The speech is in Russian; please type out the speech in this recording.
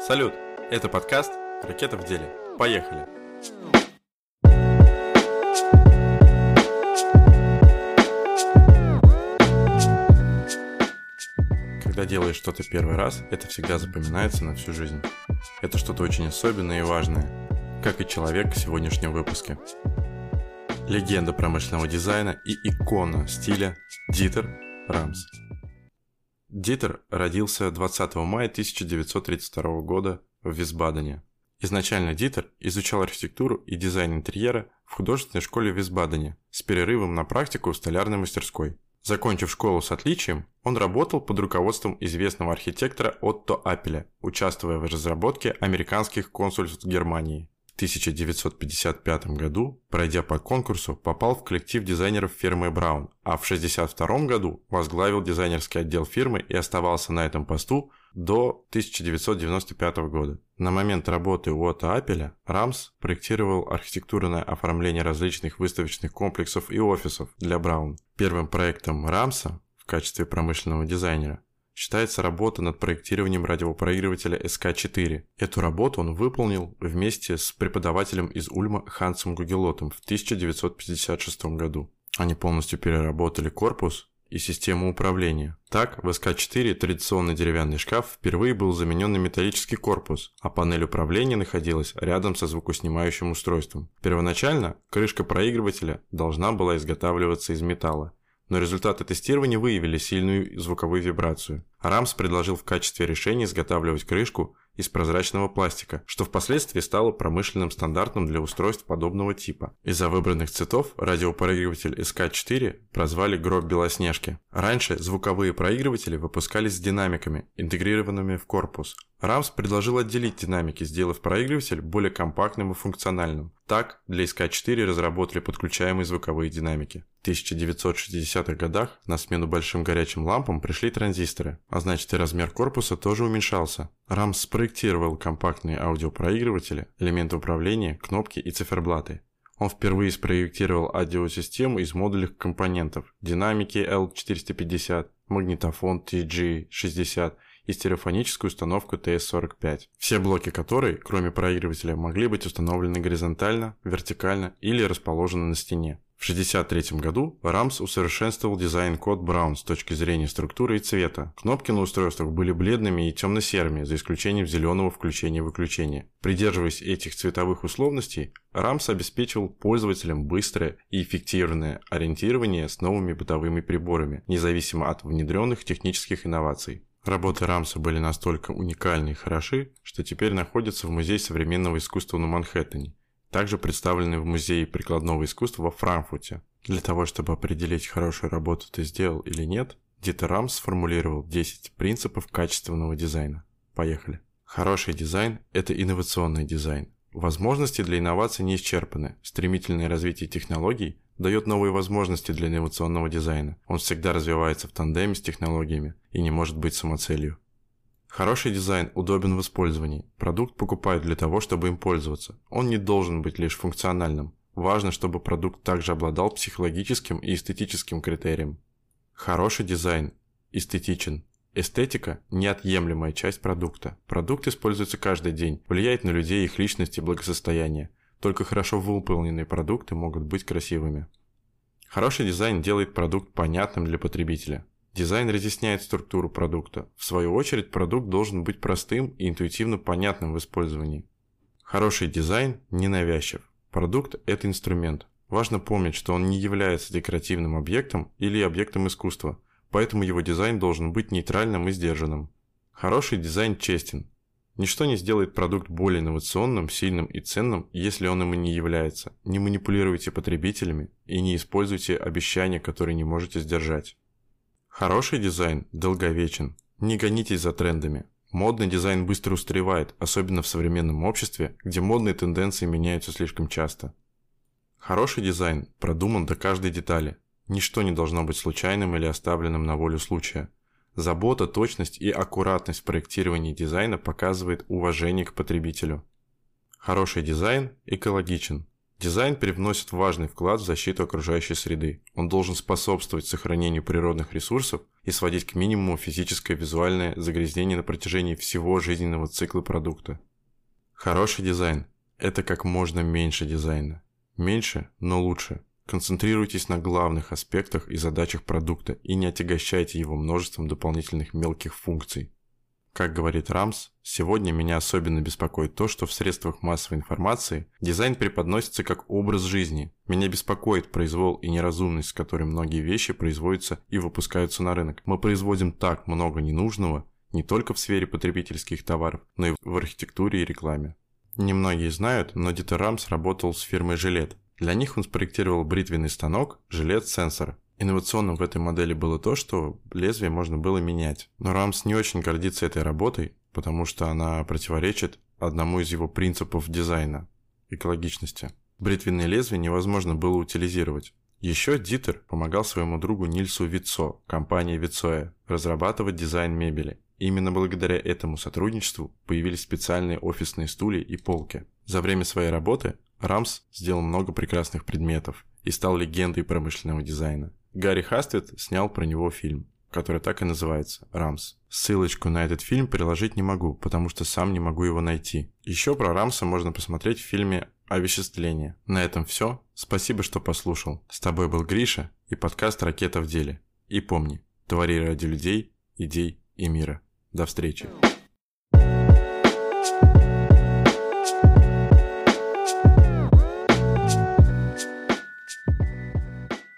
Салют! Это подкаст «Ракета в деле». Поехали! Когда делаешь что-то первый раз, это всегда запоминается на всю жизнь. Это что-то очень особенное и важное, как и человек в сегодняшнем выпуске. Легенда промышленного дизайна и икона стиля Дитер Рамс. Дитер родился 20 мая 1932 года в Висбадене. Изначально Дитер изучал архитектуру и дизайн интерьера в художественной школе в Висбадене с перерывом на практику в столярной мастерской. Закончив школу с отличием, он работал под руководством известного архитектора Отто Апеля, участвуя в разработке американских консульств Германии. 1955 году, пройдя по конкурсу, попал в коллектив дизайнеров фирмы Браун, а в 1962 году возглавил дизайнерский отдел фирмы и оставался на этом посту до 1995 года. На момент работы у Отто Апеля Рамс проектировал архитектурное оформление различных выставочных комплексов и офисов для Браун. Первым проектом Рамса в качестве промышленного дизайнера считается работа над проектированием радиопроигрывателя СК-4. Эту работу он выполнил вместе с преподавателем из Ульма Хансом Гугелотом в 1956 году. Они полностью переработали корпус и систему управления. Так, в СК-4 традиционный деревянный шкаф впервые был заменен на металлический корпус, а панель управления находилась рядом со звукоснимающим устройством. Первоначально крышка проигрывателя должна была изготавливаться из металла, но результаты тестирования выявили сильную звуковую вибрацию. Рамс предложил в качестве решения изготавливать крышку из прозрачного пластика, что впоследствии стало промышленным стандартом для устройств подобного типа. Из-за выбранных цветов радиопроигрыватель СК-4 прозвали «Гроб Белоснежки». Раньше звуковые проигрыватели выпускались с динамиками, интегрированными в корпус. Рамс предложил отделить динамики, сделав проигрыватель более компактным и функциональным. Так, для СК-4 разработали подключаемые звуковые динамики. В 1960-х годах на смену большим горячим лампам пришли транзисторы, а значит и размер корпуса тоже уменьшался. Рамс спроектировал компактные аудиопроигрыватели, элементы управления, кнопки и циферблаты. Он впервые спроектировал аудиосистему из модульных компонентов – динамики L450, магнитофон TG60 и стереофоническую установку TS45. Все блоки которой, кроме проигрывателя, могли быть установлены горизонтально, вертикально или расположены на стене. В 1963 году Рамс усовершенствовал дизайн-код Braun с точки зрения структуры и цвета. Кнопки на устройствах были бледными и темно-серыми, за исключением зеленого включения-выключения. Придерживаясь этих цветовых условностей, Рамс обеспечивал пользователям быстрое и эффективное ориентирование с новыми бытовыми приборами, независимо от внедренных технических инноваций. Работы Рамса были настолько уникальны и хороши, что теперь находятся в Музее современного искусства на Манхэттене также представлены в Музее прикладного искусства во Франкфурте. Для того, чтобы определить, хорошую работу ты сделал или нет, Дитер Рамс сформулировал 10 принципов качественного дизайна. Поехали. Хороший дизайн – это инновационный дизайн. Возможности для инноваций не исчерпаны. Стремительное развитие технологий дает новые возможности для инновационного дизайна. Он всегда развивается в тандеме с технологиями и не может быть самоцелью. Хороший дизайн удобен в использовании. Продукт покупают для того, чтобы им пользоваться. Он не должен быть лишь функциональным. Важно, чтобы продукт также обладал психологическим и эстетическим критерием. Хороший дизайн эстетичен. Эстетика – неотъемлемая часть продукта. Продукт используется каждый день, влияет на людей, их личность и благосостояние. Только хорошо выполненные продукты могут быть красивыми. Хороший дизайн делает продукт понятным для потребителя. Дизайн разъясняет структуру продукта. В свою очередь, продукт должен быть простым и интуитивно понятным в использовании. Хороший дизайн ненавязчив. Продукт – это инструмент. Важно помнить, что он не является декоративным объектом или объектом искусства, поэтому его дизайн должен быть нейтральным и сдержанным. Хороший дизайн честен. Ничто не сделает продукт более инновационным, сильным и ценным, если он им и не является. Не манипулируйте потребителями и не используйте обещания, которые не можете сдержать. Хороший дизайн долговечен. Не гонитесь за трендами. Модный дизайн быстро устаревает, особенно в современном обществе, где модные тенденции меняются слишком часто. Хороший дизайн продуман до каждой детали. Ничто не должно быть случайным или оставленным на волю случая. Забота, точность и аккуратность в проектировании дизайна показывает уважение к потребителю. Хороший дизайн экологичен. Дизайн привносит важный вклад в защиту окружающей среды. Он должен способствовать сохранению природных ресурсов и сводить к минимуму физическое и визуальное загрязнение на протяжении всего жизненного цикла продукта. Хороший дизайн – это как можно меньше дизайна. Меньше, но лучше. Концентрируйтесь на главных аспектах и задачах продукта и не отягощайте его множеством дополнительных мелких функций. Как говорит Рамс, сегодня меня особенно беспокоит то, что в средствах массовой информации дизайн преподносится как образ жизни. Меня беспокоит произвол и неразумность, с которой многие вещи производятся и выпускаются на рынок. Мы производим так много ненужного, не только в сфере потребительских товаров, но и в архитектуре и рекламе. Немногие знают, но Дитер Рамс работал с фирмой Gillette. Для них он спроектировал бритвенный станок, Gillette Sensor, Инновационным в этой модели было то, что лезвие можно было менять. Но Рамс не очень гордится этой работой, потому что она противоречит одному из его принципов дизайна – экологичности. Бритвенные лезвия невозможно было утилизировать. Еще Дитер помогал своему другу Нильсу Витсё, компании Vitsœ, разрабатывать дизайн мебели. именно благодаря этому сотрудничеству появились специальные офисные стулья и полки. За время своей работы Рамс сделал много прекрасных предметов и стал легендой промышленного дизайна. Гарри Хастед снял про него фильм, который так и называется «Рамс». Ссылочку на этот фильм приложить не могу, потому что сам не могу его найти. Еще про Рамса можно посмотреть в фильме «Овеществление». На этом все. Спасибо, что послушал. С тобой был Гриша и подкаст «Ракета в деле». И помни, твори ради людей, идей и мира. До встречи.